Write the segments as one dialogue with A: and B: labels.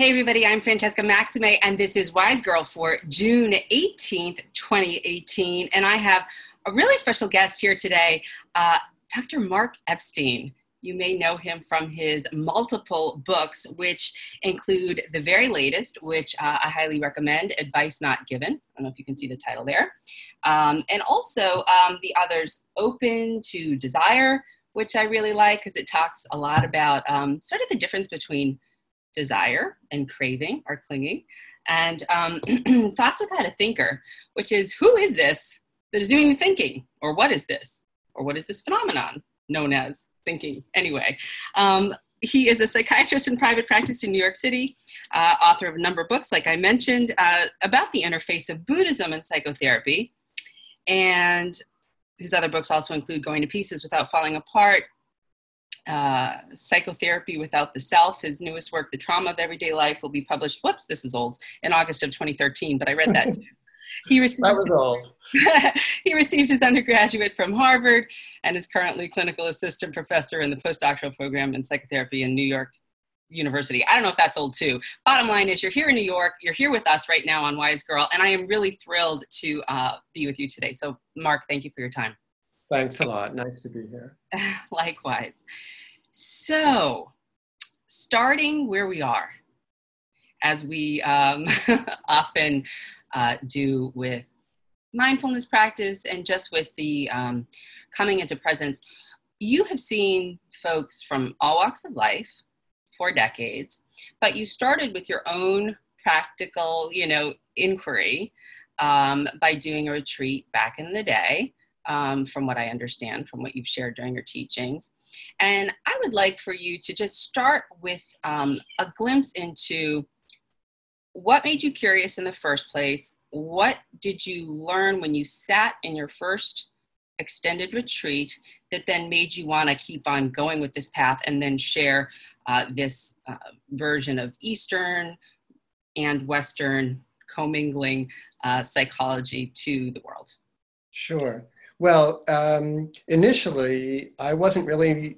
A: Hey, everybody, I'm Francesca Maxime, and this is Wise Girl for June 18th, 2018. And I have a really special guest here today, uh, Dr. Mark Epstein. You may know him from his multiple books, which include the very latest, which uh, I highly recommend Advice Not Given. I don't know if you can see the title there. Um, and also um, the others, Open to Desire, which I really like because it talks a lot about um, sort of the difference between desire and craving or clinging, and um, thoughts without a thinker, which is who is this that is doing the thinking, or what is this, or what is this phenomenon known as thinking anyway. Um, he is a psychiatrist in private practice in New York City, uh, author of a number of books, like I mentioned, uh, about the interface of Buddhism and psychotherapy. And his other books also include Going to Pieces Without Falling Apart, uh, Psychotherapy Without the Self. His newest work, The Trauma of Everyday Life, will be published, whoops, this is old, in August of 2013, but I read that
B: He received, that was old.
A: he received his undergraduate from Harvard and is currently clinical assistant professor in the postdoctoral program in psychotherapy in New York University. I don't know if that's old too. Bottom line is, you're here in New York. You're here with us right now on Wise Girl, and I am really thrilled to uh, be with you today. So, Mark, thank you for your time.
B: Thanks a lot. Nice to be here.
A: Likewise. So, starting where we are, as we um, often uh, do with mindfulness practice and just with the um, coming into presence, you have seen folks from all walks of life for decades, but you started with your own practical, you know, inquiry um, by doing a retreat back in the day, um, from what I understand, from what you've shared during your teachings. And I would like for you to just start with um, a glimpse into what made you curious in the first place? What did you learn when you sat in your first extended retreat that then made you want to keep on going with this path and then share uh, this uh, version of Eastern and Western commingling uh, psychology to the world?
B: Sure. Well, um, initially, I wasn't really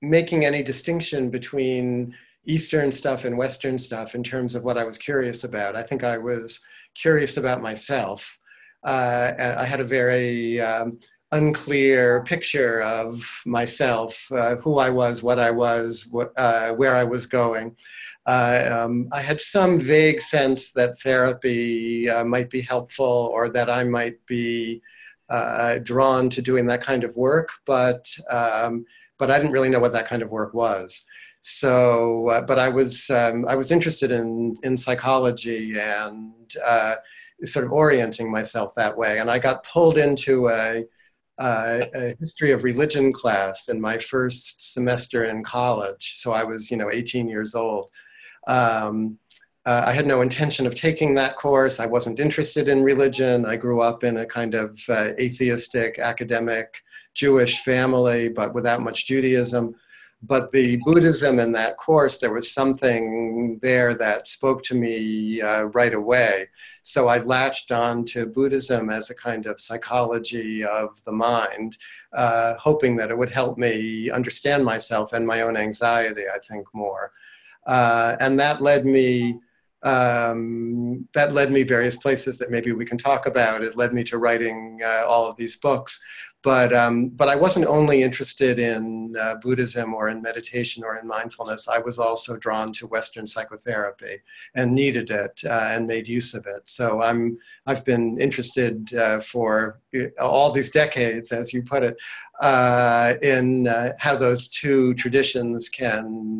B: making any distinction between Eastern stuff and Western stuff in terms of what I was curious about. I think I was curious about myself. Uh, I had a very um, unclear picture of myself, uh, who I was, what I was, what, uh, where I was going. Uh, um, I had some vague sense that therapy uh, might be helpful or that I might be uh, drawn to doing that kind of work, but, um, but I didn't really know what that kind of work was. So uh, but i was um, i was interested in in psychology and uh, sort of orienting myself that way. And i got pulled into a, a, a, history of religion class in my first semester in college. So i was you know 18 years old. Um, uh, i had no intention of taking that course i wasn't interested in religion i grew up in a kind of uh, atheistic academic jewish family but without much judaism but the Buddhism in that course, there was something there that spoke to me uh, right away. So I latched on to Buddhism as a kind of psychology of the mind, uh, hoping that it would help me understand myself and my own anxiety, I think, more. Uh, and that led me. Um, that led me various places that maybe we can talk about. It led me to writing uh, all of these books but um, but I wasn't only interested in uh, Buddhism or in meditation or in mindfulness. I was also drawn to Western psychotherapy and needed it uh, and made use of it. So I'm I've been interested uh, for uh, all these decades, as you put it, uh, in how those two traditions can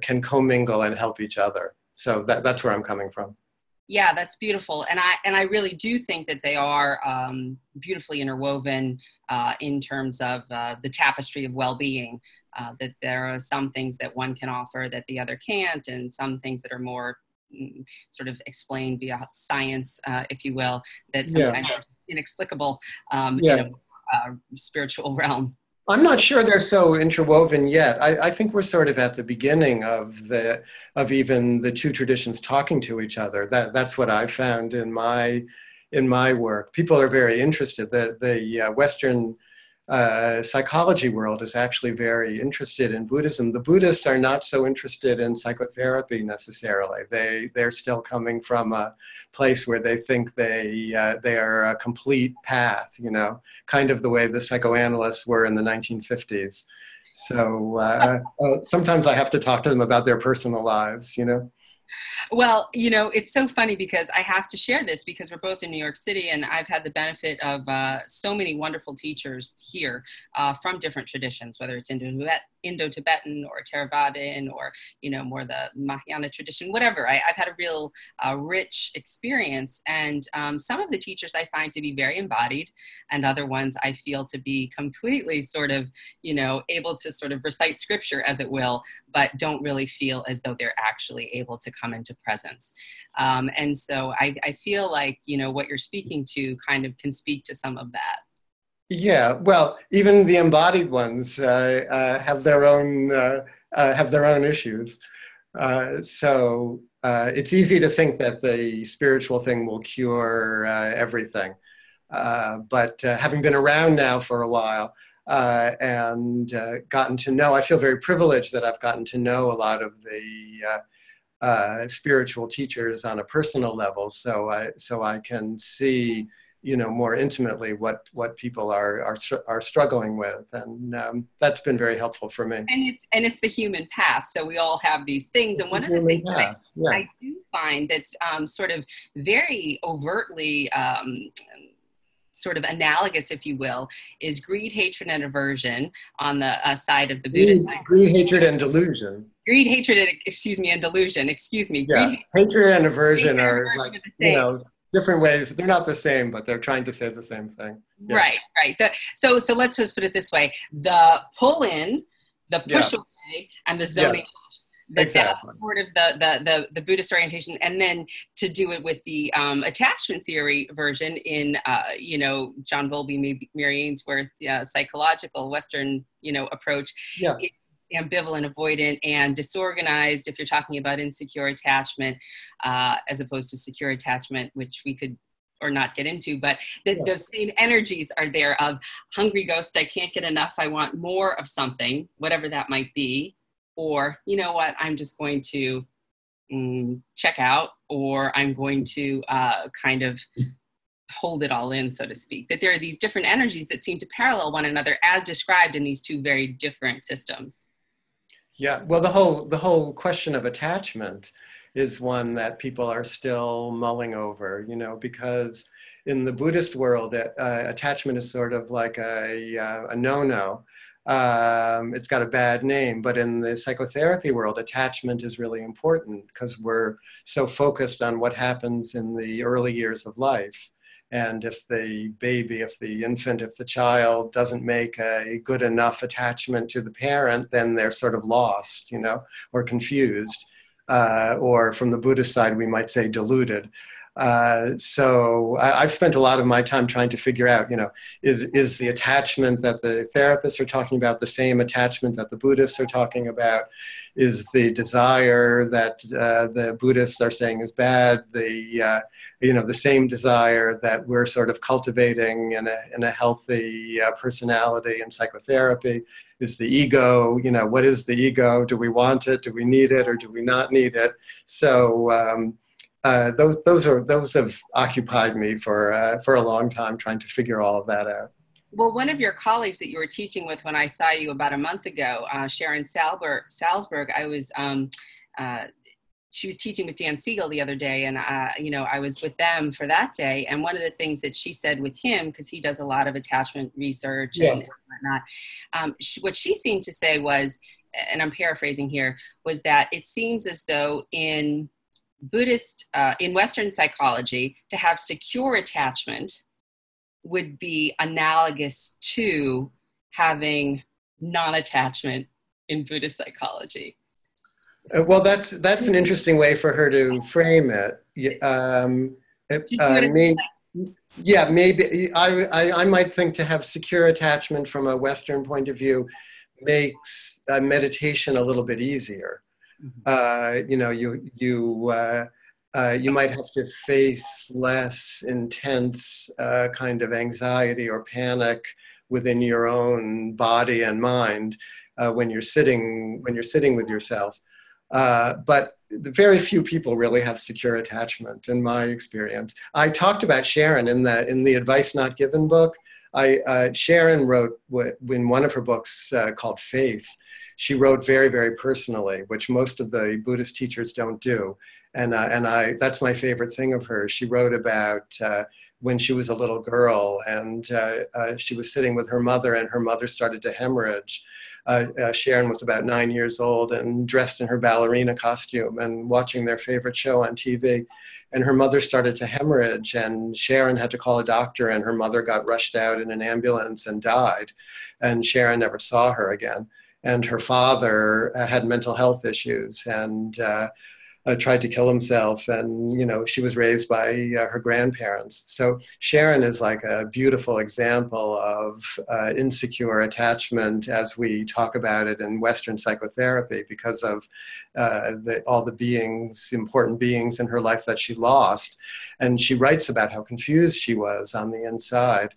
B: can commingle and help each other. So that, that's where I'm coming from
A: yeah that's beautiful and i and i really do think that they are um, beautifully interwoven uh, in terms of uh, the tapestry of well-being uh, that there are some things that one can offer that the other can't and some things that are more mm, sort of explained via science uh, if you will that sometimes yeah. are inexplicable um, yeah. in a uh, spiritual realm
B: I'm not sure they're so interwoven yet. I, I, think we're sort of at the beginning of the of even the two traditions talking to each other. That that's what I found in my in my work. People are very interested. The the uh, Western uh, psychology world is actually very interested in Buddhism. The Buddhists are not so interested in psychotherapy necessarily. They they're still coming from a place where they think they uh, they are a complete path. You know, kind of the way the psychoanalysts were in the 1950s. So uh, uh, sometimes I have to talk to them about their personal lives. You know.
A: Well, you know, it's so funny because I have to share this because we're both in New York City, and I've had the benefit of uh, so many wonderful teachers here uh, from different traditions, whether it's Indo-Tibetan or Theravadan or you know more the Mahayana tradition, whatever. I, have had a real uh, rich experience, and um, some of the teachers I find to be very embodied, and other ones I feel to be completely sort of you know able to sort of recite scripture as it will, but don't really feel as though they're actually able to come into presence. Um, and so I, I feel like, you know, what you're speaking to kind of can speak to some of that.
B: Yeah, well, even the embodied ones uh, uh, have their own uh, uh have their own issues. Uh, so uh, it's easy to think that the spiritual thing will cure everything. but having been around now for a while, and gotten to know. I feel very privileged that I've gotten to know a lot of the spiritual teachers on a personal level, so I so I can see you know more intimately what what people are are, are struggling with and um, that's been very helpful for me
A: and it's and it's the human path so we all have these things it's and one of the things I, yeah. I, do find that's um, sort of very overtly um, sort of analogous, if you will, is greed, hatred, and aversion on the uh, side of the Buddhist.
B: Greed, greed, hatred, and delusion.
A: Greed, hatred, and, excuse me, and delusion. Excuse me.
B: Yeah. Greed, hatred, and aversion are aversion like you know different ways. They're not the same, but they're trying to say the same thing.
A: Yeah. Right, right. The, so, so let's just put it this way: the pull in, the push yeah. away, and the zoning. Yeah that exactly. that's sort of the, the, the the Buddhist orientation, and then to do it with the um, attachment theory version in uh, you know John Bowlby, Mary Ainsworth, uh, psychological Western you know approach. Yeah. Ambivalent, avoidant, and disorganized. If you're talking about insecure attachment, uh, as opposed to secure attachment, which we could or not get into, but the, yeah. same energies are there of hungry ghost, I can't get enough, I want more of something, whatever that might be or you know what i'm just going to mm, check out or i'm going to uh, kind of hold it all in so to speak that there are these different energies that seem to parallel one another as described in these two very different systems
B: yeah well the whole the whole question of attachment is one that people are still mulling over you know because in the buddhist world uh, attachment is sort of like a, uh, a no-no um, it's got a bad name. But in the psychotherapy world, attachment is really important because we're so focused on what happens in the early years of life. And if the baby, if the infant, if the child doesn't make a good enough attachment to the parent, then they're sort of lost, you know, or confused. Uh, or from the Buddhist side, we might say deluded. Uh, so I, have spent a lot of my time trying to figure out, you know, is is the attachment that the therapists are talking about the same attachment that the Buddhists are talking about? Is the desire that uh, the Buddhists are saying is bad the uh, you know the same desire that we're sort of cultivating in a in a healthy uh, personality in psychotherapy? Is the ego, you know, what is the ego? Do we want it? Do we need it, or do we not need it? So. Um, uh, those those are those have occupied me for uh, for a long time trying to figure all of that out.
A: Well, one of your colleagues that you were teaching with when I saw you about a month ago, uh, Sharon Salber, Salzberg, I was. Um, uh, she was teaching with Dan Siegel the other day, and uh, you know I was with them for that day. And one of the things that she said with him, because he does a lot of attachment research yeah. and whatnot, um, she, what she seemed to say was, and I'm paraphrasing here, was that it seems as though in Buddhist, uh, in Western psychology, to have secure attachment would be analogous to having non attachment in Buddhist psychology.
B: Uh, well, that's, that's an interesting way for her to frame it. Um, uh, maybe, yeah, maybe I, I, I, might think to have secure attachment from a Western point of view makes meditation a little bit easier. Mm-hmm. Uh, you know, you you uh, uh, you might have to face less intense uh, kind of anxiety or panic within your own body and mind uh, when you're sitting when you're sitting with yourself. Uh, but very few people really have secure attachment, in my experience. I talked about Sharon in the in the Advice Not Given book. I uh, Sharon wrote in one of her books uh, called Faith. She wrote very very personally, which most of the Buddhist teachers don't do. And uh, and I that's my favorite thing of her. She wrote about uh, when she was a little girl and uh, uh, she was sitting with her mother and her mother started to hemorrhage uh, uh, Sharon was about nine years old and dressed in her ballerina costume and watching their favorite show on TV. And her mother started to hemorrhage, and Sharon had to call a doctor, and her mother got rushed out in an ambulance and died. And Sharon never saw her again. And her father had mental health issues, and uh, tried to kill himself and you know she was raised by uh, her grandparents. So sharon is like a beautiful example of uh, insecure attachment as we talk about it in western psychotherapy because of uh, the, all the beings important beings in her life that she lost. And she writes about how confused she was on the inside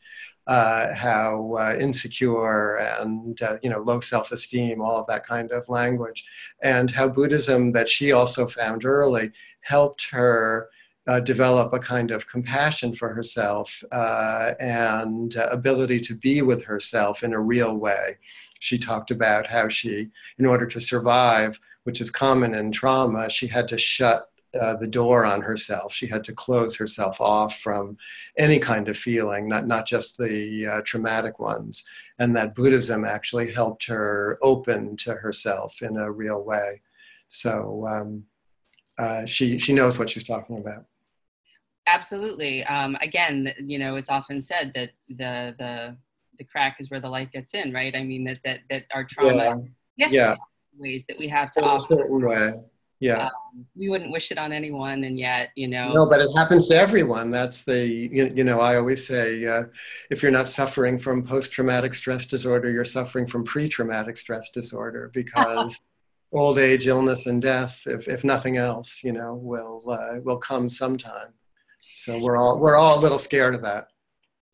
B: uh, how uh, insecure and uh, you know low self-esteem, all of that kind of language, and how Buddhism that she also found early helped her uh, develop a kind of compassion for herself uh, and uh, ability to be with herself in a real way. She talked about how she, in order to survive, which is common in trauma, she had to shut uh, the door on herself. She had to close herself off from any kind of feeling, not, not just the uh, traumatic ones. And that Buddhism actually helped her open to herself in a real way. So um, uh, she, she knows what she's talking about.
A: Absolutely. Um, again, you know, it's often said that the, the, the crack is where the light gets in, right? I mean, that, that, that our trauma, yeah. yeah. ways that we have to
B: certain way yeah.
A: Um, we wouldn't wish it on anyone and yet you know.
B: No but it happens to everyone. That's the you, you know i always say uh, if you're not suffering from post-traumatic stress disorder you're suffering from pre-traumatic stress disorder because old age illness and death if, if nothing else you know will uh, will come sometime. So we're all we're all a little scared of that.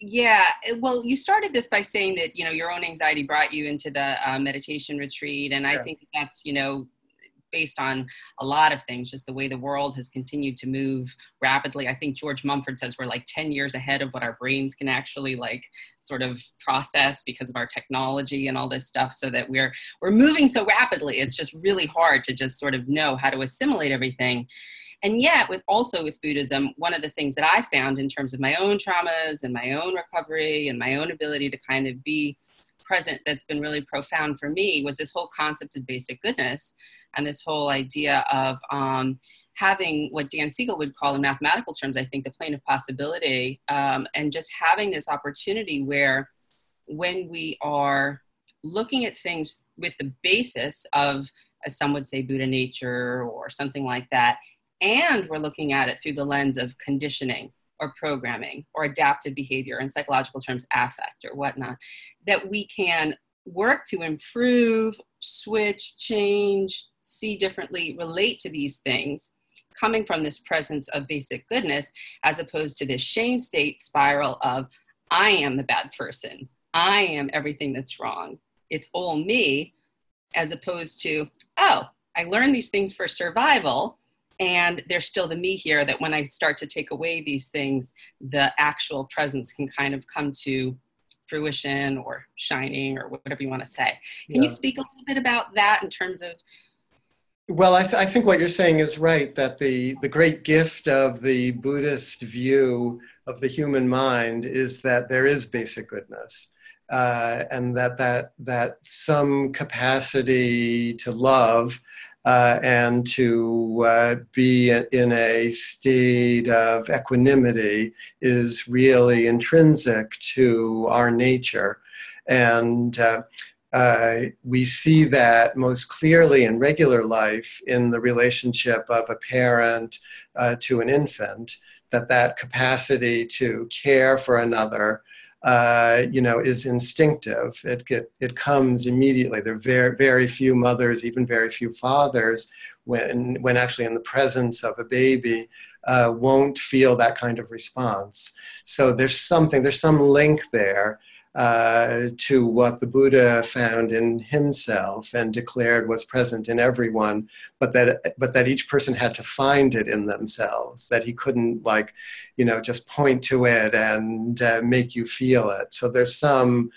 A: Yeah well you started this by saying that you know your own anxiety brought you into the uh, meditation retreat and yeah. i think that's you know based on a lot of things, just the way the world has continued to move rapidly. I think George Mumford says we're like 10 years ahead of what our brains can actually like sort of process because of our technology and all this stuff so that we're we're moving so rapidly. It's just really hard to just sort of know how to assimilate everything. And yet, with also with Buddhism, one of the things that I found in terms of my own traumas and my own recovery and my own ability to kind of be present that's been really profound for me was this whole concept of basic goodness and this whole idea of um, having what Dan Siegel would call in mathematical terms, I think, the plane of possibility, um, and just having this opportunity where when we are looking at things with the basis of, as some would say, Buddha nature or something like that, and we're looking at it through the lens of conditioning or programming or adaptive behavior in psychological terms affect or whatnot that we can work to improve switch change see differently relate to these things coming from this presence of basic goodness as opposed to this shame state spiral of i am the bad person. I am everything that's wrong. It's all me as opposed to oh i learned these things for survival and there's still the me here that when i start to take away these things the actual presence can kind of come to fruition or shining or whatever you want to say can yeah. you speak a little bit about that in terms of
B: well, I, th- I, think what you're saying is right that the, the great gift of the Buddhist view of the human mind is that there is basic goodness. Uh, and that, that, that some capacity to love uh, and to uh, be in a state of equanimity is really intrinsic to our nature. And uh, uh, we see that most clearly in regular life in the relationship of a parent uh, to an infant, that that capacity to care for another uh, you know, is instinctive. It, get, it comes immediately. There are very, very few mothers, even very few fathers, when, when actually in the presence of a baby, uh, won't feel that kind of response. So there's something, there's some link there. Uh, to what the Buddha found in himself and declared was present in everyone, but that but that each person had to find it in themselves. That he couldn't like, you know, just point to it and uh, make you feel it. So there's some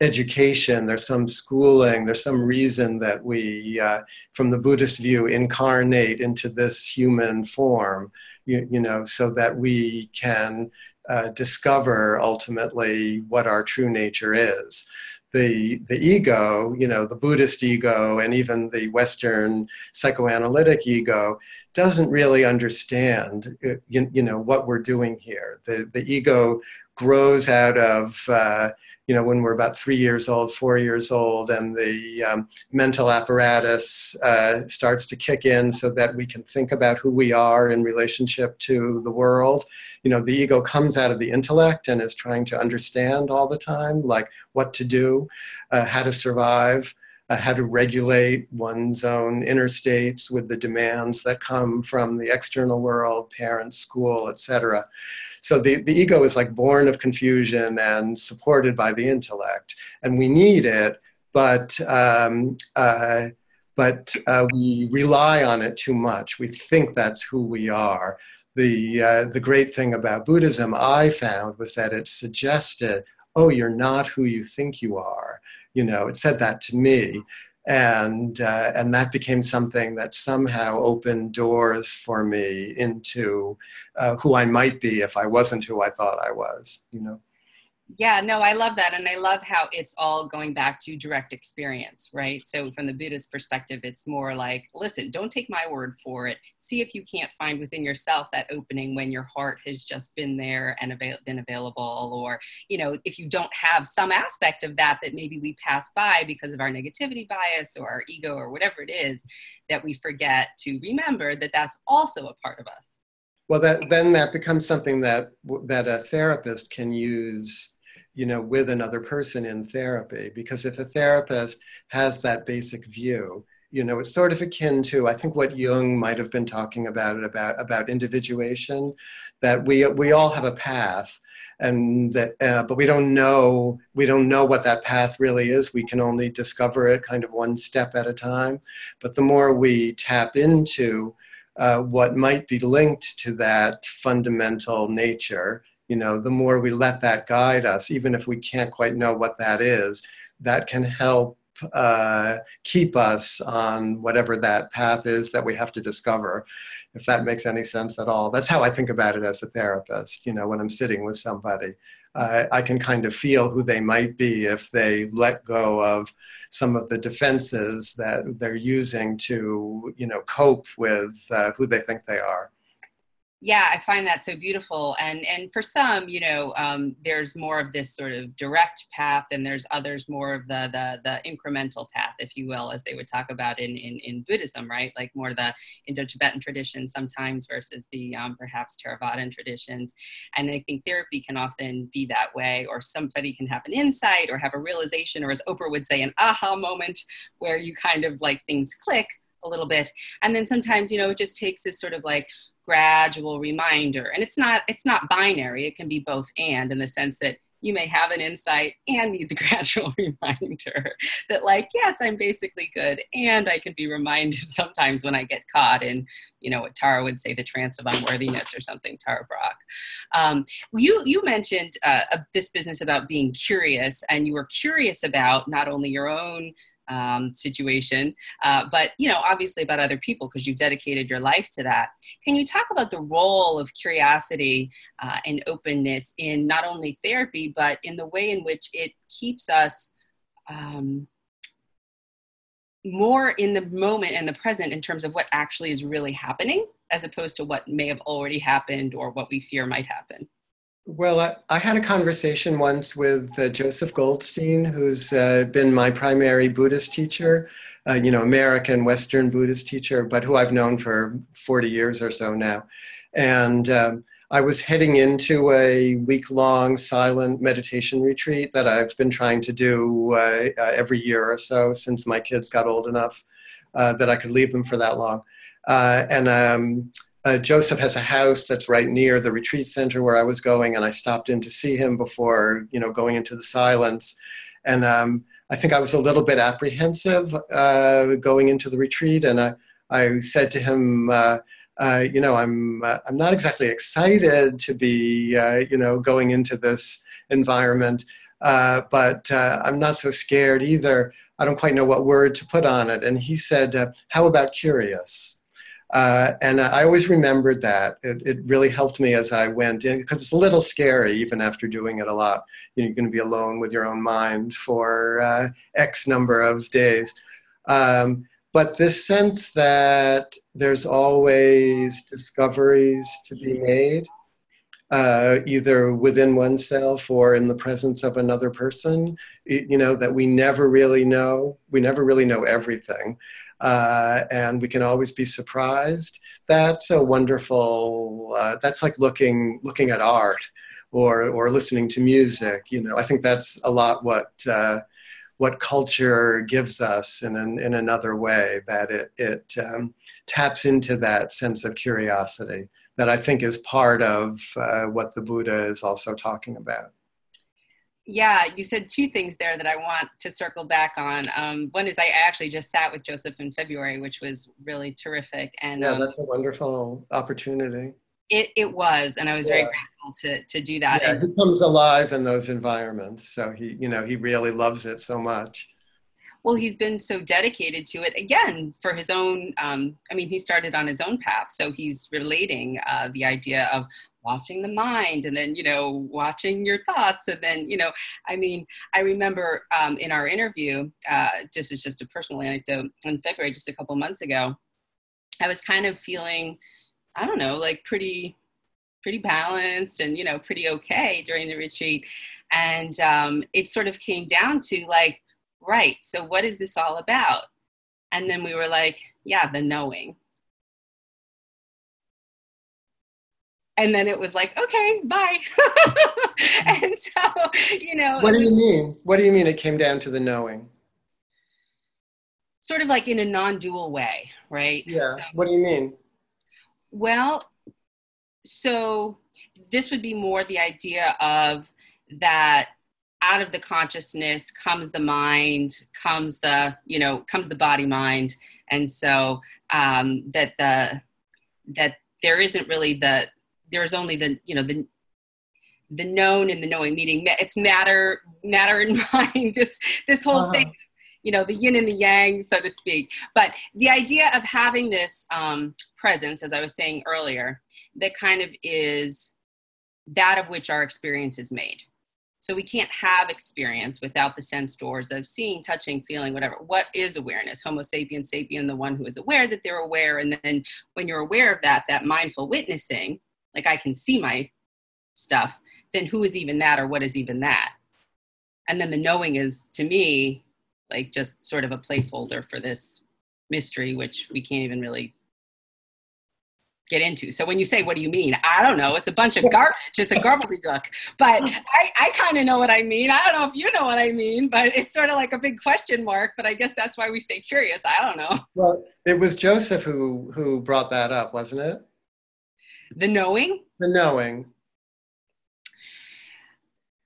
B: education, there's some schooling, there's some reason that we, uh, from the Buddhist view, incarnate into this human form. You, you know, so that we can uh, discover ultimately what our true nature is. The, the ego, you know, the Buddhist ego and even the Western psychoanalytic ego doesn't really understand, uh, you, you know, what we're doing here. The, the ego grows out of, uh, you know, when we're about three years old, four years old, and the um, mental apparatus uh, starts to kick in so that we can think about who we are in relationship to the world. You know, the ego comes out of the intellect and is trying to understand all the time, like what to do, uh, how to survive. Uh, how to regulate one's own inner states with the demands that come from the external world, parents, school, etc. So the, the ego is like born of confusion and supported by the intellect, and we need it, but um, uh, but uh, we rely on it too much. We think that's who we are. The uh, the great thing about Buddhism, I found, was that it suggested, oh, you're not who you think you are. You know, it said that to me and uh, and that became something that somehow opened doors for me into uh, who I might be if I wasn't who I thought I was. You know
A: yeah no i love that and i love how it's all going back to direct experience right? So from the buddhist perspective it's more like listen don't take my word for it. See if you can't find within yourself that opening when your heart has just been there and avail- been available or you know if you don't have some aspect of that that maybe we pass by because of our negativity bias or our ego or whatever it is that we forget to remember that that's also a part of us.
B: Well that then that becomes something that that a therapist can use you know, with another person in therapy. Because if a therapist has that basic view, you know, it's sort of akin to I think what Jung might have been talking about about about individuation, that we we all have a path, and that uh, but we don't know we don't know what that path really is. We can only discover it kind of one step at a time. But the more we tap into uh, what might be linked to that fundamental nature, you know, the more we let that guide us, even if we can't quite know what that is, that can help uh, keep us on whatever that path is that we have to discover, if that makes any sense at all. That's how I think about it as a therapist, you know, when I'm sitting with somebody. Uh, I can kind of feel who they might be if they let go of some of the defenses that they're using to, you know, cope with uh, who they think they are
A: yeah i find that so beautiful and and for some you know um, there's more of this sort of direct path and there's others more of the the the incremental path if you will as they would talk about in in, in buddhism right? Like more the indo-tibetan tradition sometimes versus the um, perhaps theravadan traditions and i think therapy can often be that way or somebody can have an insight or have a realization or as oprah would say an aha moment where you kind of like things click a little bit and then sometimes you know it just takes this sort of like gradual reminder. And it's not it's not binary. It can be both and in the sense that you may have an insight and need the gradual reminder that like yes i'm basically good and i can be reminded sometimes when i get caught in you know what tara would say the trance of unworthiness or something tara Brach. Um, you you mentioned uh, this business about being curious and you were curious about not only your own um, situation, uh, but you know, obviously about other people because you've dedicated your life to that. Can you talk about the role of curiosity uh, and openness in not only therapy, but in the way in which it keeps us um, more in the moment and the present in terms of what actually is really happening, as opposed to what may have already happened or what we fear might happen?
B: Well, I, I, had a conversation once with uh, Joseph Goldstein, who's uh, been my primary Buddhist teacher, uh, you know, American Western Buddhist teacher, but who I've known for 40 years or so now. And um, I was heading into a week long silent meditation retreat that I've been trying to do uh, uh, every year or so since my kids got old enough uh, that I could leave them for that long. and um, uh, Joseph has a house that's right near the retreat center where I was going, and I stopped in to see him before, you know, going into the silence. And um, I think I was a little bit apprehensive uh, going into the retreat, and I, I said to him, uh, uh, you know, I'm uh, I'm not exactly excited to be, uh, you know, going into this environment, but I'm not so scared either. I don't quite know what word to put on it. And he said, "How about curious?" Uh, and I always remembered that. It, it, really helped me as I went in because it's a little scary, even after doing it a lot. You know, you're going to be alone with your own mind for uh, X number of days. Um, but this sense that there's always discoveries to be made, uh, either within oneself or in the presence of another person, you know, that we never really know. We never really know everything uh, and we can always be surprised. That's a wonderful. Uh, that's like looking looking at art or or listening to music. You know, I think that's a lot what. Uh, what culture gives us in, an, in another way that it, it um, taps into that sense of curiosity that I think is part of uh, what the Buddha is also talking about
A: yeah, you said two things there that I want to circle back on. Um, one is I actually just sat with Joseph in February, which was really terrific. And
B: yeah, um, that's a wonderful opportunity.
A: It, it was, and I was yeah. very grateful to, to do that.
B: Yeah, he comes alive in those environments. So he, you know, he really loves it so much.
A: Well, he's been so dedicated to it again for his own. Um, I mean, he started on his own path, so he's relating uh, the idea of watching the mind and then you know watching your thoughts and then you know i mean i remember um, in our interview uh, just as just a personal anecdote in february just a couple months ago i was kind of feeling i don't know like pretty pretty balanced and you know pretty okay during the retreat. And um, it sort of came down to like right so what is this all about? And then we were like yeah the knowing and then it was like okay bye. And so you know
B: what do you mean? What do you mean it came down to the knowing?
A: Sort of like in a non-dual way right?
B: Yeah. So, what do you mean?
A: Well so this would be more the idea of that out of the consciousness comes the mind comes the you know comes the body mind. And so um that the that there isn't really the there's only the you know the the known and the knowing meaning it's matter matter and mind this this whole uh-huh. thing you know the yin and the yang so to speak. But the idea of having this um, presence as i was saying earlier that kind of is that of which our experience is made. So we can't have experience without the sense doors of seeing touching feeling whatever. What is awareness? Homo sapiens sapien the one who is aware that they're aware. And then when you're aware of that that mindful witnessing like I can see my stuff, then who is even that or what is even that? And then the knowing is to me like just sort of a placeholder for this mystery, which we can't even really get into. So when you say, what do you mean? I don't know. It's a bunch of garbage. It's a garbly gobbledygook. But I, I kind of know what I mean. I don't know if you know what I mean, but it's sort of like a big question mark. But I guess that's why we stay curious. I don't know.
B: Well, it was Joseph who, who brought that up, wasn't it?
A: The knowing?
B: The knowing.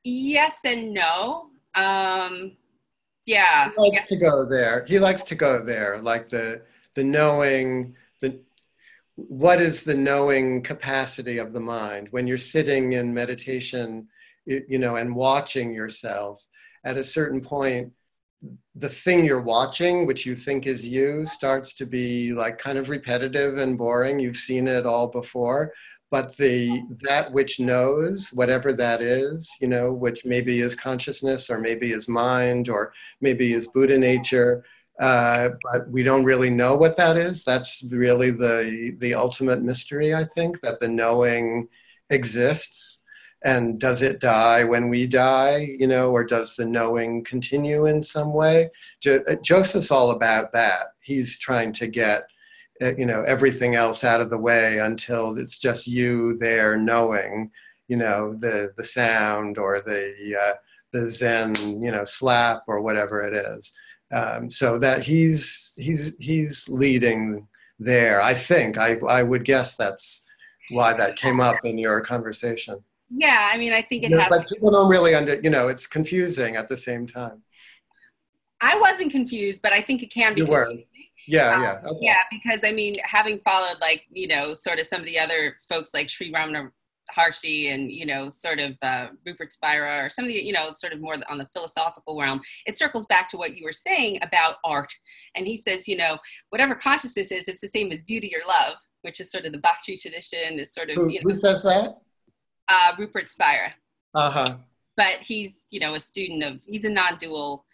A: Yes and no. Um, yeah.
B: He likes to go there. He likes to go there, like the the knowing, the what is the knowing capacity of the mind when you're sitting in meditation, you know, and watching yourself. At a certain point, the thing you're watching, which you think is you, starts to be like kind of repetitive and boring. You've seen it all before. But the that which knows, whatever that is, you know, which maybe is consciousness or maybe is mind or maybe is Buddha nature, uh, but we don't really know what that is. That's really the the ultimate mystery, I think, that the knowing exists and does it die when we die you know or does the knowing continue in some way jo- uh, joseph's all about that he's trying to get uh, you know everything else out of the way until it's just you there knowing you know the the sound or the uh, the zen you know slap or whatever it is um, so that he's he's he's leading there. I think I I would guess that's why that came up in your conversation.
A: Yeah, I mean, I think it has.
B: But people don't really under. You know, it's confusing at the same time.
A: I wasn't confused, but I think it can be.
B: You were. Yeah, um, yeah.
A: Okay. Yeah, because I mean, having followed like, you know, sort of some of the other folks like Sri Ramana Maharshi and, you know, sort of uh, Rupert Spira or some of the, you know, sort of more on the philosophical realm, it circles back to what you were saying about art. And he says, you know, whatever consciousness is, it's the same as beauty or love, which is sort of the Bhakti tradition, is sort of,
B: who,
A: you know.
B: Who says that?
A: Uh, Rupert Spira.
B: Uh-huh.
A: But he's, you know, a student of, he's a non-dual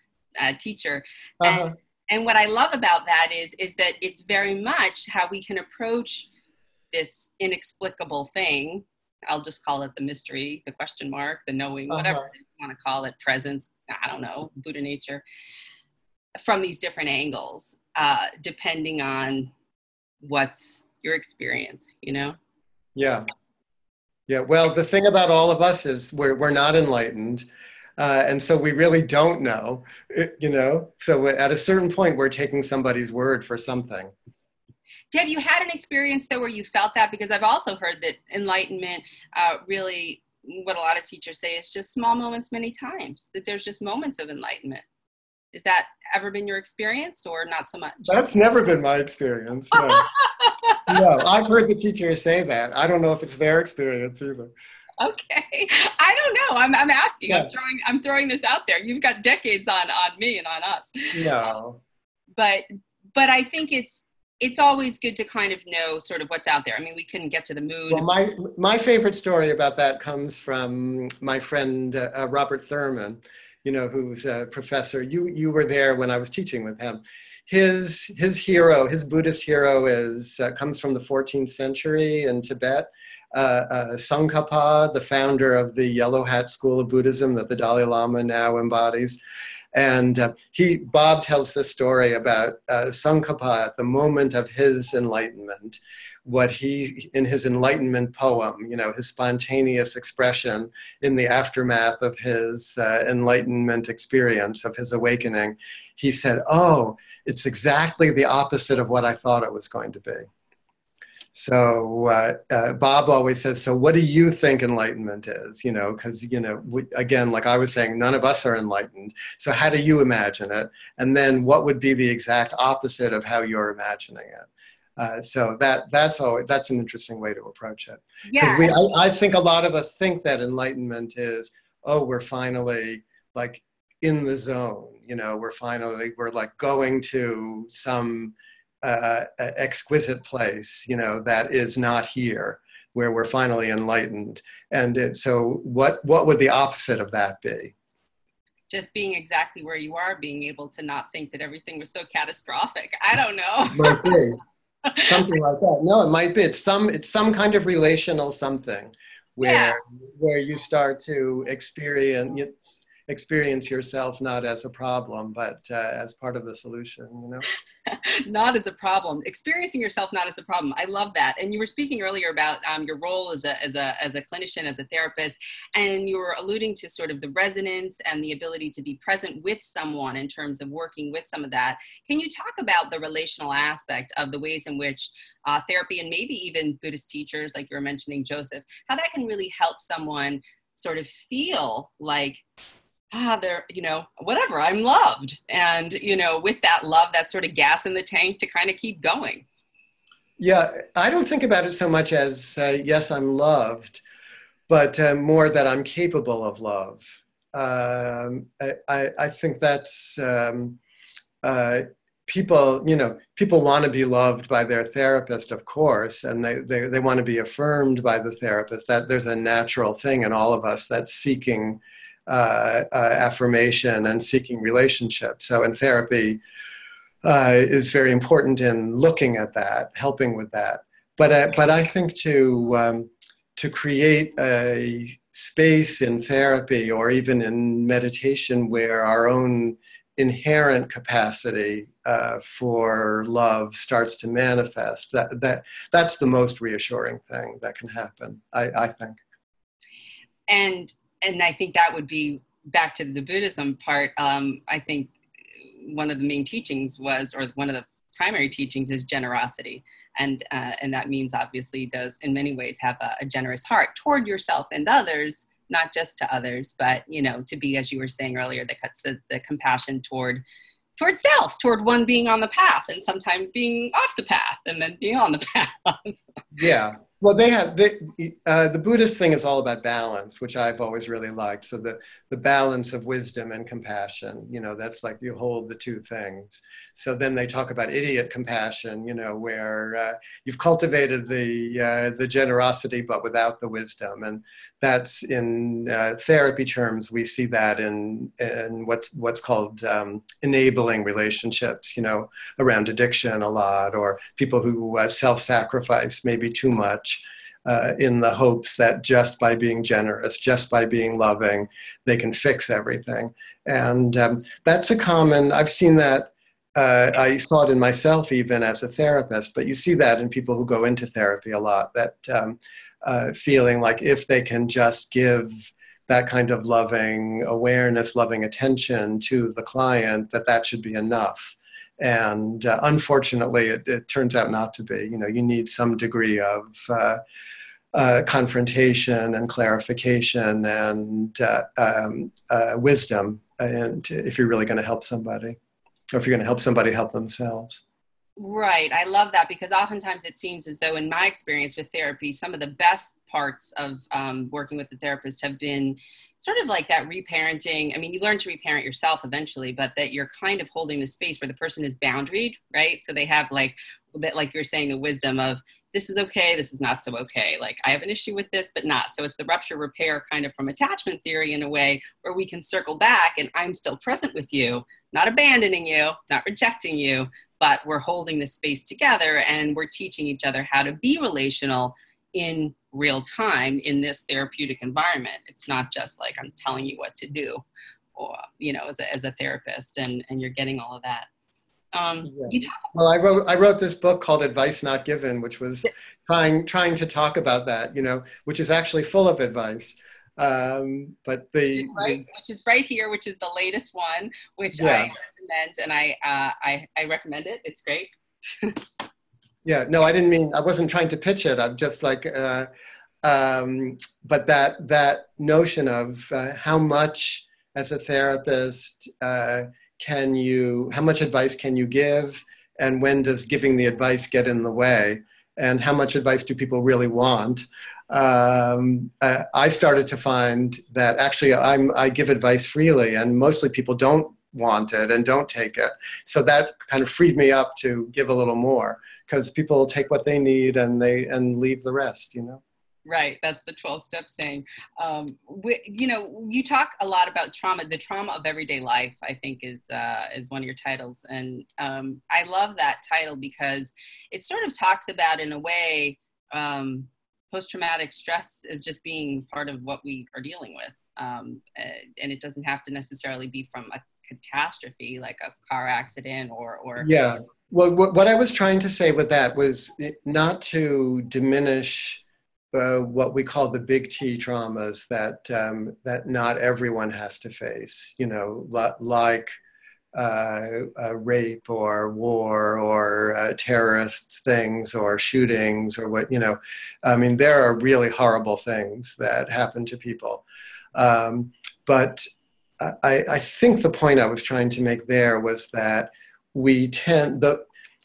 A: uh, teacher. Uh-huh. And, and what I love about that is is that it's very much how we can approach this inexplicable thing. I'll just call it the mystery, the question mark, the knowing, uh-huh. whatever you want to call it, presence. I don't know, Buddha nature, from these different angles, uh, depending on what's your experience. You know.
B: Yeah. Yeah. Well, the thing about all of us is we're we're not enlightened uh, and so we really don't know, you know. So at a certain point, we're taking somebody's word for something.
A: Have you had an experience though where you felt that? Because I've also heard that enlightenment uh, really, what a lot of teachers say, is just small moments many times. That there's just moments of enlightenment. Is that ever been your experience, or not so much?
B: That's never been my experience. No. no, I've heard the teachers say that. I don't know if it's their experience either
A: okay i don't know i'm, I'm asking yeah. i'm throwing i'm throwing this out there you've got decades on on me and on us
B: no
A: but but i think it's it's always good to kind of know sort of what's out there. I mean, we couldn't get to the moon.
B: Well, my my favorite story about that comes from my friend uh, uh, Robert Thurman, you know, who's a professor. You you were there when I was teaching with him. His his hero, his Buddhist hero, is uh, comes from the 14th century in Tibet, uh, uh, Tsongkhapa, the founder of the Yellow Hat School of Buddhism that the Dalai Lama now embodies. And uh, he, Bob tells this story about uh, Tsongkhapa at the moment of his enlightenment, what he, in his enlightenment poem, you know, his spontaneous expression in the aftermath of his uh, enlightenment experience, of his awakening, he said, Oh, it's exactly the opposite of what I thought it was going to be. So uh, uh, Bob always says, "So what do you think enlightenment is?" You know, because you know, we, again, like I was saying, none of us are enlightened. So how do you imagine it? And then what would be the exact opposite of how you're imagining it? Uh, so that that's always that's an interesting way to approach it.
A: Yeah,
B: we, I, I think a lot of us think that enlightenment is, oh, we're finally like in the zone. You know, we're finally we're like going to some uh, exquisite place, you know, that is not here, where we're finally enlightened. And it, so, what what would the opposite of that be?
A: Just being exactly where you are, being able to not think that everything was so catastrophic. I don't know.
B: Something like that. No, it might be. It's some. It's some kind of relational something, where yeah. where you start to experience experience yourself not as a problem but uh, as part of the solution you know?
A: Not as a problem. Experiencing yourself not as a problem. I love that. And you were speaking earlier about um, your role as a, as, a, as a clinician as a therapist and you were alluding to sort of the resonance and the ability to be present with someone in terms of working with some of that. Can you talk about the relational aspect of the ways in which uh, therapy and maybe even buddhist teachers like you were mentioning joseph how that can really help someone sort of feel like ah, they're, you know, whatever, I'm loved. And, you know, with that love, that sort of gas in the tank to kind of keep going.
B: Yeah, I don't think about it so much as, uh, yes, I'm loved, but uh, more that I'm capable of love. Um, I, I, think that's um, uh, people, you know, people want to be loved by their therapist, of course, and they, they, they want to be affirmed by the therapist. That there's a natural thing in all of us that's seeking uh, uh, affirmation and seeking relationship. So, in therapy, uh, is very important in looking at that, helping with that. But uh, but I think to um, to create a space in therapy or even in meditation where our own inherent capacity uh, for love starts to manifest that that that's the most reassuring thing that can happen I, I think
A: and and I think that would be back to the Buddhism part. Um, I think one of the main teachings was, or one of the primary teachings is generosity, and uh, and that means obviously does in many ways have a, a generous heart toward yourself and others, not just to others, but you know to be as you were saying earlier, that cuts the, the compassion toward toward self, toward one being on the path, and sometimes being off the path, and then being on the path.
B: yeah, well, they have they, uh, the Buddhist thing is all about balance, which I've always really liked. So the the balance of wisdom and compassion, you know, that's like you hold the two things. So then they talk about idiot compassion, you know, where uh, you've cultivated the uh, the generosity but without the wisdom, and that's in uh, therapy terms. We see that in in what's what's called um, enabling relationships, you know, around addiction a lot, or people who uh, self-sacrifice maybe too much. Uh, in the hopes that just by being generous, just by being loving, they can fix everything. And um, that's a common, I've seen that uh, I saw it in myself even as a therapist, but you see that in people who go into therapy a lot, that um, uh, feeling like if they can just give that kind of loving awareness, loving attention to the client, that that should be enough. And uh, unfortunately, it, it, turns out not to be. You know, you need some degree of uh, uh, confrontation and clarification and uh, um, wisdom, and if you're really going to help somebody or if you're going to help somebody help themselves.
A: Right. I love that because oftentimes it seems as though, in my experience with therapy, some of the best parts of um, working with the therapist have been sort of like that reparenting. I mean, you learn to reparent yourself eventually, but that you're kind of holding the space where the person is boundaried, right? So they have like that, like you're saying, the wisdom of this is okay, this is not so okay. Like I have an issue with this, but not. So it's the rupture repair kind of from attachment theory in a way where we can circle back and I'm still present with you, not abandoning you, not rejecting you, but we're holding this space together and we're teaching each other how to be relational in real time in this therapeutic environment. It's not just like I'm telling you what to do or, you know, as a, as a therapist and, and you're getting all of that. Um,
B: yeah. talk- well, I wrote I wrote this book called Advice Not Given, which was trying trying to talk about that, you know, which is actually full of advice. Um, but the
A: which is, right, which is, right, here, which is the latest one, which yeah. I recommend, and I, uh, I I recommend it. It's great.
B: yeah, no, I didn't mean I wasn't trying to pitch it. I'm just like, uh, um, but that that notion of uh, how much as a therapist uh, can you, how much advice can you give, and when does giving the advice get in the way, and how much advice do people really want? Um, uh, I started to find that actually I'm, I give advice freely, and mostly people don't want it and don't take it. So that kind of freed me up to give a little more because people take what they need and they and leave the rest. You know.
A: Right, that's the 12 step saying. Um, we, you know, you talk a lot about trauma. The trauma of everyday life, I think, is uh, is one of your titles, and um, I love that title because it sort of talks about, in a way, um, post traumatic stress is just being part of what we are dealing with. Um, and it doesn't have to necessarily be from a catastrophe like a car accident or, or
B: yeah well what i was trying to say with that was not to diminish uh, what we call the big T traumas that um, that not everyone has to face. You know, like uh, uh, rape or war or uh, terrorist things or shootings or what, you know. I mean, there are really horrible things that happen to people. Um, but I, I, think the point I was trying to make there was that we tend, the,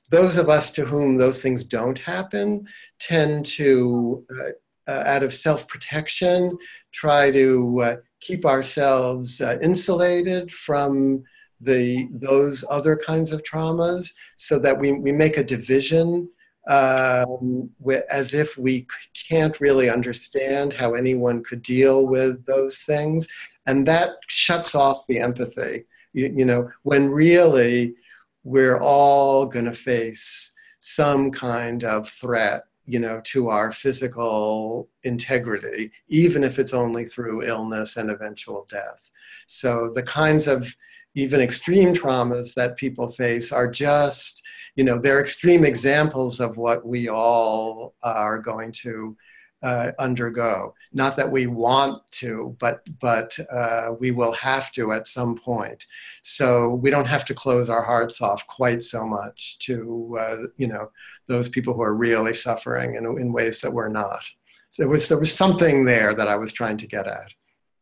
B: those of us to whom those things don't happen tend to, uh, uh, out of self protection, try to uh, keep ourselves insulated from the those other kinds of traumas so that we, we make a division um, as if we can't really understand how anyone could deal with those things. And that shuts off the empathy. You, you know when really we're all going to face some kind of threat you know to our physical integrity even if it's only through illness and eventual death. So the kinds of even extreme traumas that people face are just, you know, they're extreme examples of what we all are going to uh, undergo. Not that we want to, but but uh, we will have to at some point. So we don't have to close our hearts off quite so much to uh, you know those people who are really suffering in, in ways that we're not. So there was there was something there that I was trying to get at.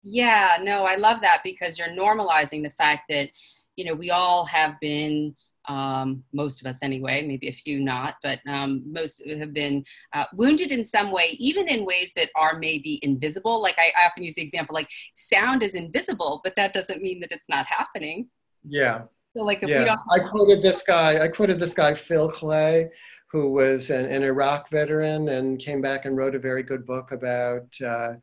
A: Yeah, no, I love that because you're normalizing the fact that you know we all have been um, most of us anyway, maybe a few not, but um, most have been uh, wounded in some way, even in ways that are maybe invisible. Like I often use the example, like sound is invisible, but that doesn't mean that it's not happening.
B: Yeah.
A: So like if
B: yeah.
A: we don't.
B: I quoted this guy. I quoted this guy Phil Klay, who was an, an Iraq veteran and came back and wrote a very good book about. Uh,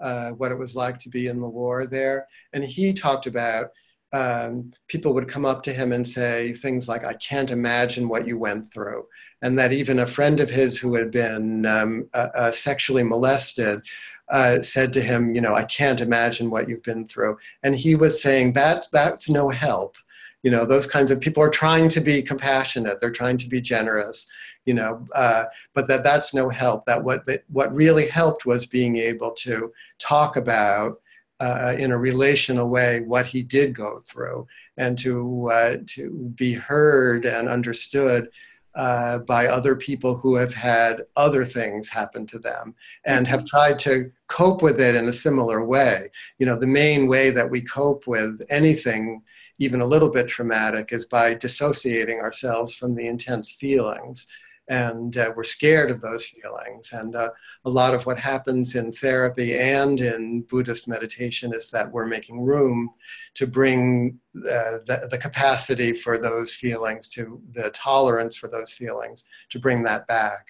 B: uh, what it was like to be in the war there. And he talked about um, people would come up to him and say things like, I can't imagine what you went through. And that even a friend of his who had been um, uh, uh, sexually molested uh, said to him, You know, I can't imagine what you've been through. And he was saying, that, That's no help. You know, those kinds of people are trying to be compassionate, they're trying to be generous. You know, uh, but that that's no help. That what that, what really helped was being able to talk about uh, in a relational way what he did go through and to, uh, to be heard and understood uh, by other people who have had other things happen to them and have tried to cope with it in a similar way. You know, the main way that we cope with anything, even a little bit traumatic, is by dissociating ourselves from the intense feelings and uh, we're scared of those feelings. And uh, a lot of what happens in therapy and in Buddhist meditation is that we're making room to bring uh, the, the capacity for those feelings, to the tolerance for those feelings, to bring that back.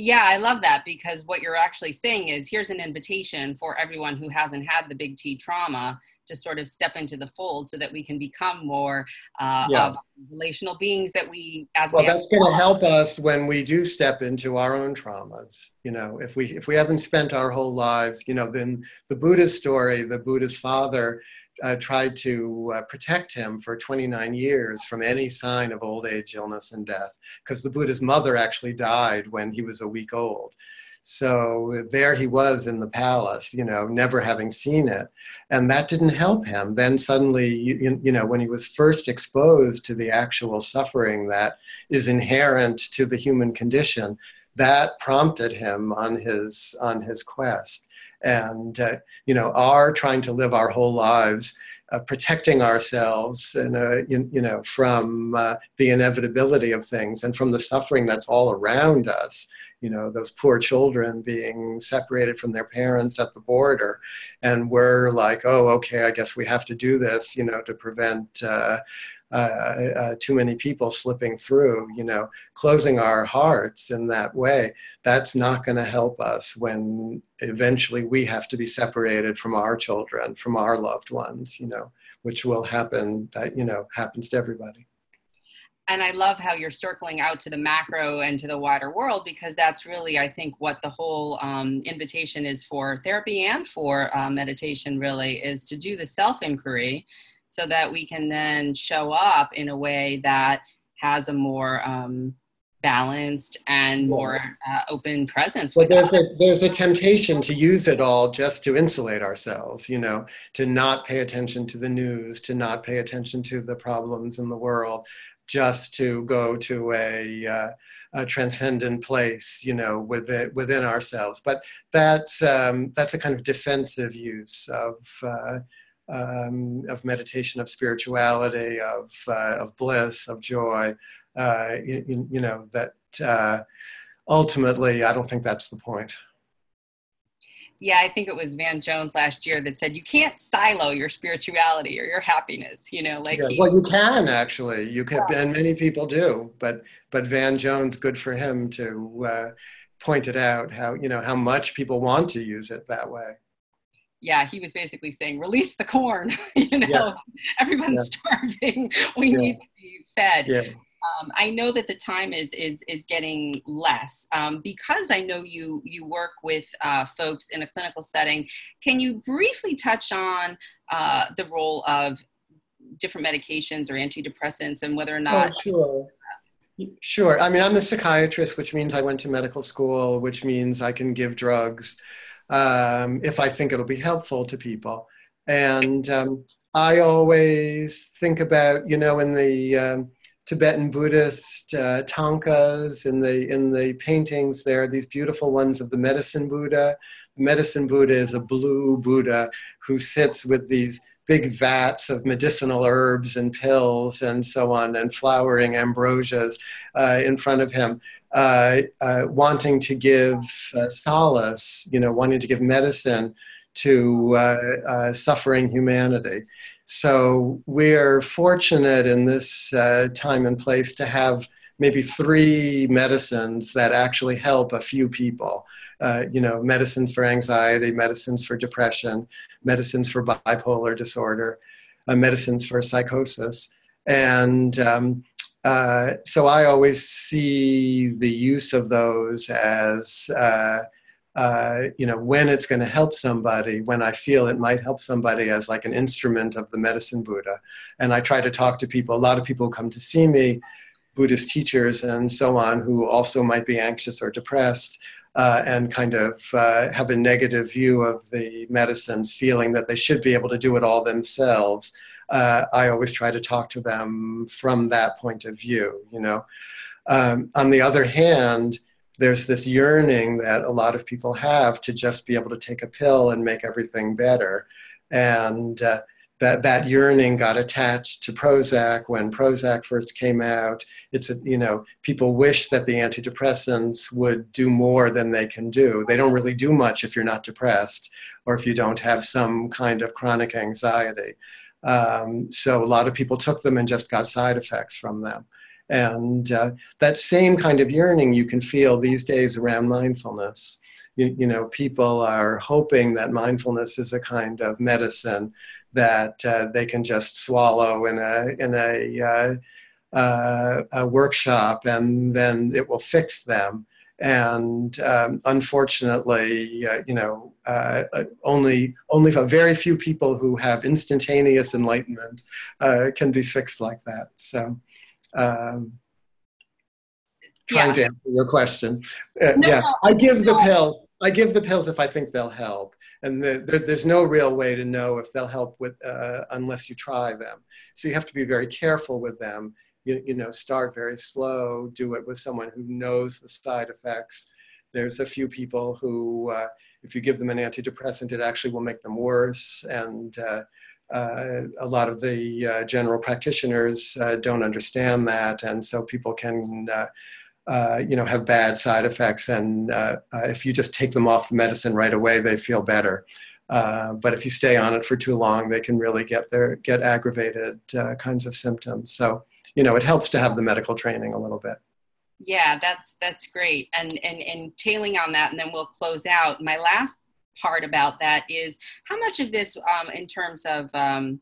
A: Yeah, I love that because what you're actually saying is here's an invitation for everyone who hasn't had the big T trauma to sort of step into the fold so that we can become more uh, yeah. relational beings that we as
B: well
A: we
B: that's going to help us when we do step into our own traumas you know if we if we haven't spent our whole lives you know then the buddha's story the buddha's father uh, tried to uh, protect him for 29 years from any sign of old age, illness, and death, because the Buddha's mother actually died when he was a week old. So there he was in the palace, you know, never having seen it. And that didn't help him. Then suddenly, you, you know, when he was first exposed to the actual suffering that is inherent to the human condition, that prompted him on his, on his quest and uh, you know are trying to live our whole lives uh, protecting ourselves and uh, you, you, know from uh, the inevitability of things and from the suffering that's all around us you know those poor children being separated from their parents at the border. And we're like oh okay i guess we have to do this you know to prevent uh, uh, too many people slipping through, you know, closing our hearts in that way, that's not going to help us when eventually we have to be separated from our children, from our loved ones, you know, which will happen, that, you know, happens to everybody
A: and I love how you're circling out to the macro and to the wider world because that's really, I think, what the whole um, invitation is for therapy and for uh, meditation. Really, is to do the self inquiry so that we can then show up in a way that has a more um, balanced and more uh, open presence.
B: But there's a there's a temptation to use it all just to insulate ourselves, you know, to not pay attention to the news, to not pay attention to the problems in the world, just to go to a uh, a transcendent place, you know, within within ourselves. But that's um, that's a kind of defensive use of uh, um, of meditation, of spirituality, of, uh, of bliss, of joy, uh, you, you, know, that uh, ultimately, I don't think that's the point.
A: Yeah, I think it was Van Jones last year that said you can't silo your spirituality or your happiness. You know, like
B: yeah, he, well, you can actually. You can, and many people do. But but Van Jones, good for him to uh, point it out how you know how much people want to use it that way
A: yeah, he was basically saying, release the corn. you know, yeah. everyone's yeah. starving. We yeah. need to be fed. Um, I know that the time is is is getting less um, because I know you you work with uh, folks in a clinical setting. Can you briefly touch on uh, the role of different medications or antidepressants and whether or not?
B: Oh, sure. Sure. I mean, I'm a psychiatrist, which means I went to medical school, which means I can give drugs um, if I think it'll be helpful to people. And um, I always think about, you know, in the um, Tibetan Buddhist uh, thangkas, in the in the paintings, there are these beautiful ones of the medicine Buddha. Medicine Buddha is a blue Buddha who sits with these big vats of medicinal herbs and pills and so on, and flowering ambrosias uh, in front of him, uh, uh, wanting to give uh, solace, you know, wanting to give medicine to uh, uh, suffering humanity. So we're fortunate in this time and place to have maybe three medicines that actually help a few people. Uh, you know, medicines for anxiety, medicines for depression, medicines for bipolar disorder, uh, medicines for psychosis. And um, uh, so I always see the use of those as, uh, uh, you know, when it's going to help somebody, when I feel it might help somebody as like an instrument of the medicine Buddha. And I try to talk to people. A lot of people come to see me, Buddhist teachers and so on, who also might be anxious or depressed uh, and kind of uh, have a negative view of the medicines, feeling that they should be able to do it all themselves. Uh, I always try to talk to them from that point of view, you know. Um, on the other hand, there's this yearning that a lot of people have to just be able to take a pill and make everything better. And uh, that that yearning got attached to Prozac when Prozac first came out. It's a, you know people wish that the antidepressants would do more than they can do. They don't really do much if you're not depressed or if you don't have some kind of chronic anxiety. Um, so a lot of people took them and just got side effects from them. And uh, that same kind of yearning you can feel these days around mindfulness. You, you know, people are hoping that mindfulness is a kind of medicine that uh, they can just swallow in a in a, uh, uh, a workshop, and then it will fix them. And um, unfortunately, uh, you know, uh, only only a very few people who have instantaneous enlightenment can be fixed like that. So. Um, trying yeah. to answer your question. Uh, no, yeah, I give no. the pills. I give the pills if I think they'll help and the, there, there's no real way to know if they'll help with uh, unless you try them. So you have to be very careful with them. You, you know, start very slow. Do it with someone who knows the side effects. There's a few people who, uh, if you give them an antidepressant, it actually will make them worse. And uh, uh a lot of the uh, general practitioners uh, don't understand that, and so people can uh, you know, have bad side effects. And uh, uh, if you just take them off the medicine right away, they feel better. Uh, but if you stay on it for too long, they can really get their get aggravated uh, kinds of symptoms. So, you know, it helps to have the medical training a little bit.
A: Yeah, that's that's great. And and and tailing on that, and then we'll close out. My last part about that is how much of this, um, in terms of um,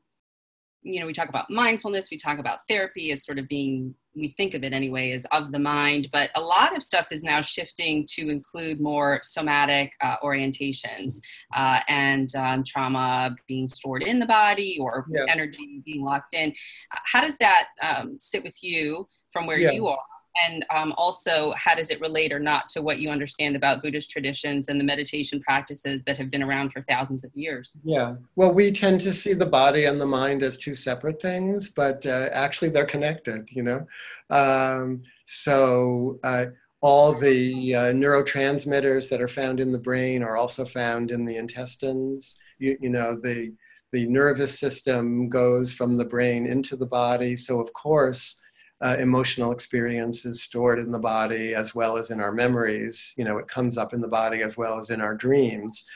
A: you know, we talk about mindfulness, we talk about therapy as sort of being, we think of it anyway, as of the mind, but a lot of stuff is now shifting to include more somatic uh, orientations uh, and um, trauma being stored in the body or yeah. energy being locked in. How does that um, sit with you from where yeah. you are? And um, also how does it relate or not to what you understand about buddhist traditions and the meditation practices that have been around for thousands of years?
B: Yeah. Well we tend to see the body and the mind as two separate things but uh, actually they're connected you know? Um, so uh, all the uh, neurotransmitters that are found in the brain are also found in the intestines. You, you know the the nervous system goes from the brain into the body. So of course uh, emotional experiences stored in the body as well as in our memories. You know, it comes up in the body as well as in our dreams.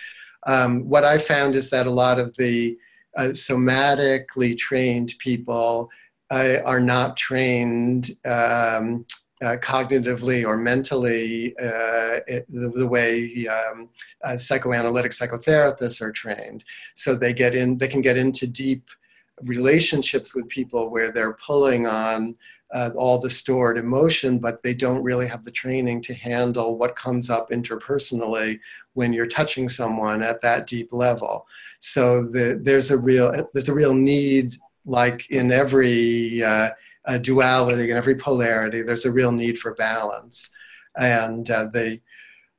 B: Um, what I found is that a lot of the uh, somatically trained people uh, are not trained um, uh, cognitively or mentally uh, the, the, way um, uh, psychoanalytic psychotherapists are trained. So they get in, they can get into deep relationships with people where they're pulling on uh, all the stored emotion, but they don't really have the training to handle what comes up interpersonally when you're touching someone at that deep level. So the, there's a real there's a real need, like in every uh, duality and every polarity. There's a real need for balance, and uh, they.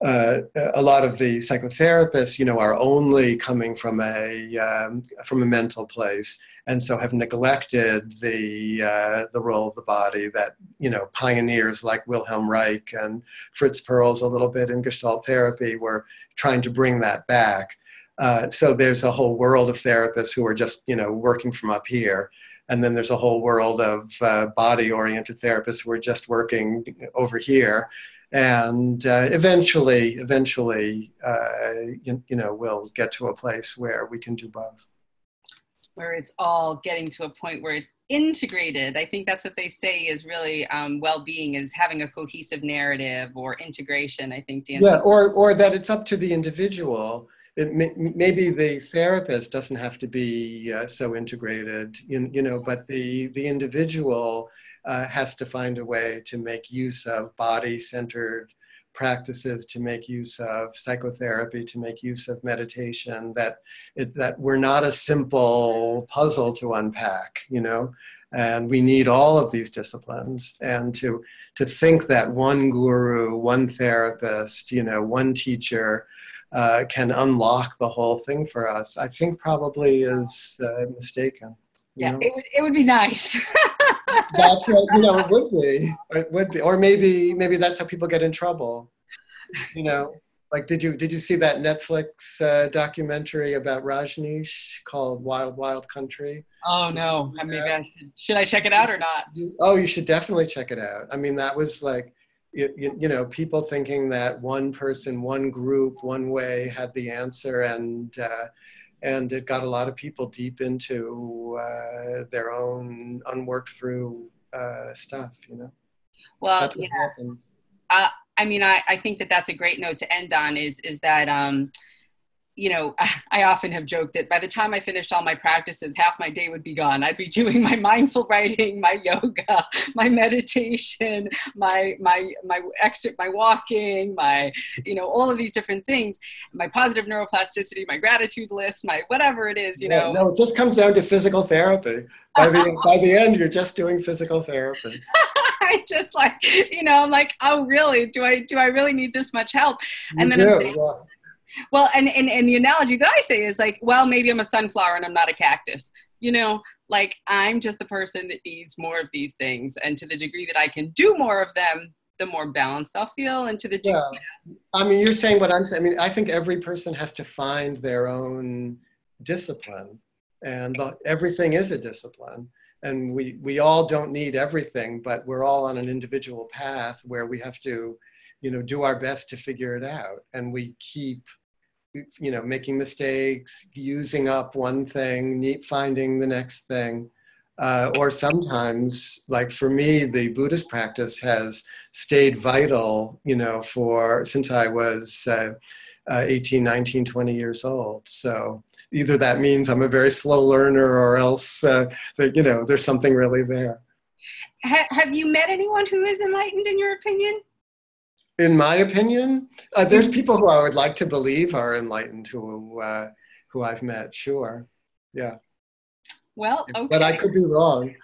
B: Uh, a lot of the psychotherapists, you know, are only coming from a um, from a mental place, and so have neglected the uh, the role of the body that you know pioneers like Wilhelm Reich and Fritz Perls a little bit in Gestalt therapy were trying to bring that back. Uh, so there's a whole world of therapists who are just you know working from up here, and then there's a whole world of uh, body-oriented therapists who are just working over here. And uh, eventually, eventually, uh, you, you know, we'll get to a place where we can do both
A: where it's all getting to a point where it's integrated. I think that's what they say is really um, well-being is having a cohesive narrative or integration. I think
B: Dan. Yeah, or or that it's up to the individual. May, maybe the therapist doesn't have to be uh, so integrated, you, you know, but the the individual uh, has to find a way to make use of body-centered practices to make use of psychotherapy to make use of meditation that it, that we're not a simple puzzle to unpack you know? And we need all of these disciplines. And to to think that one guru one therapist you know one teacher uh, can unlock the whole thing for us i think probably is uh, mistaken
A: yeah it would, it would be nice
B: that's what you know it would be it would be or maybe maybe that's how people get in trouble. You know like did you did you see that netflix uh, documentary about rajneesh called wild wild country?
A: Oh no. I mean, I should, should i check it out or not?
B: Oh you should definitely check it out. I mean that was like you, you, you know people thinking that one person one group one way had the answer and uh, and it got a lot of people deep into uh, their own unworked through uh, stuff you know?
A: Well yeah. uh, i mean I, I think that that's a great note to end on is is that um, you know, I often have joked that by the time I finished all my practices, half my day would be gone. I'd be doing my mindful writing, my yoga, my meditation, my my my exit, my walking, my you know, all of these different things, my positive neuroplasticity, my gratitude list, my whatever it is, you yeah, know.
B: No, it just comes down to physical therapy. By the by the end, you're just doing physical therapy.
A: I just like, you know, I'm like, oh really? Do I do I really need this much help? And you then do, I'm saying, yeah well, and, and, and the analogy that I say is like, well, maybe I'm a sunflower and I'm not a cactus. You know, like I'm just the person that needs more of these things. And to the degree that I can do more of them, the more balanced I'll feel. And to the degree.
B: Yeah. I mean, you're saying what I'm saying. I mean, I think every person has to find their own discipline. And the, everything is a discipline and we we all don't need everything but we're all on an individual path where we have to you know do our best to figure it out and we keep you know making mistakes using up one thing finding the next thing. Uh, or sometimes like for me the buddhist practice has stayed vital you know for since i was uh, uh, 18 19 20 years old. So either that means i'm a very slow learner or else uh, that you know there's something really there.
A: Have you met anyone who is enlightened in your opinion
B: in my opinion. Uh, there's people who I would like to believe are enlightened who uh, who I've met. Sure, yeah.
A: Well, okay.
B: but I could be wrong.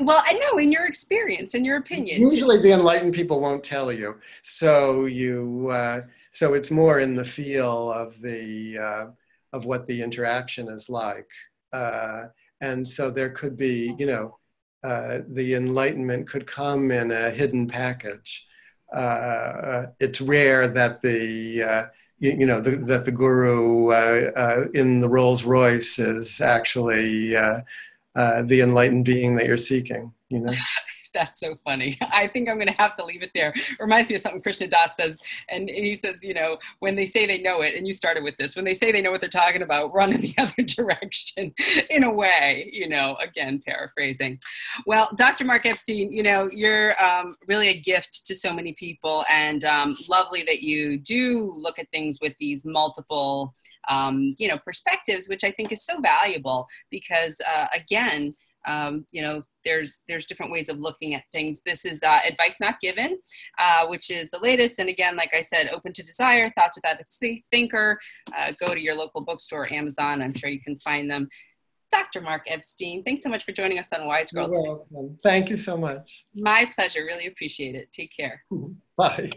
A: Well, I know in your experience, in your opinion.
B: Usually, the enlightened people won't tell you. So you, uh, so it's more in the feel of the uh, of what the interaction is like, uh, and so there could be, you know, uh, the enlightenment could come in a hidden package it's rare that the uh, you, you, know the, that the guru uh, uh in the Rolls Royce is actually uh, uh, the enlightened being that you're seeking. You know.
A: That's so funny. I think I'm going to have to leave it there. Reminds me of something Krishna Das says, and he says, you know, when they say they know it, and you started with this, when they say they know what they're talking about, run in the other direction. In a way, you know, again paraphrasing. Well, Dr. Mark Epstein, you know, you're um, really a gift to so many people, and um, lovely that you do look at things with these multiple, um, you know, perspectives, which I think is so valuable because, uh, again um, you know there's there's different ways of looking at things this is uh, advice not given uh, which is the latest and again like i said open to desire thoughts without a thinker uh, go to your local bookstore amazon i'm sure you can find them Dr. Mark Epstein. Thanks so much for joining us on Wise Girl.
B: You're welcome. Thank you so much.
A: My pleasure. Really appreciate it. Take care.
B: Bye.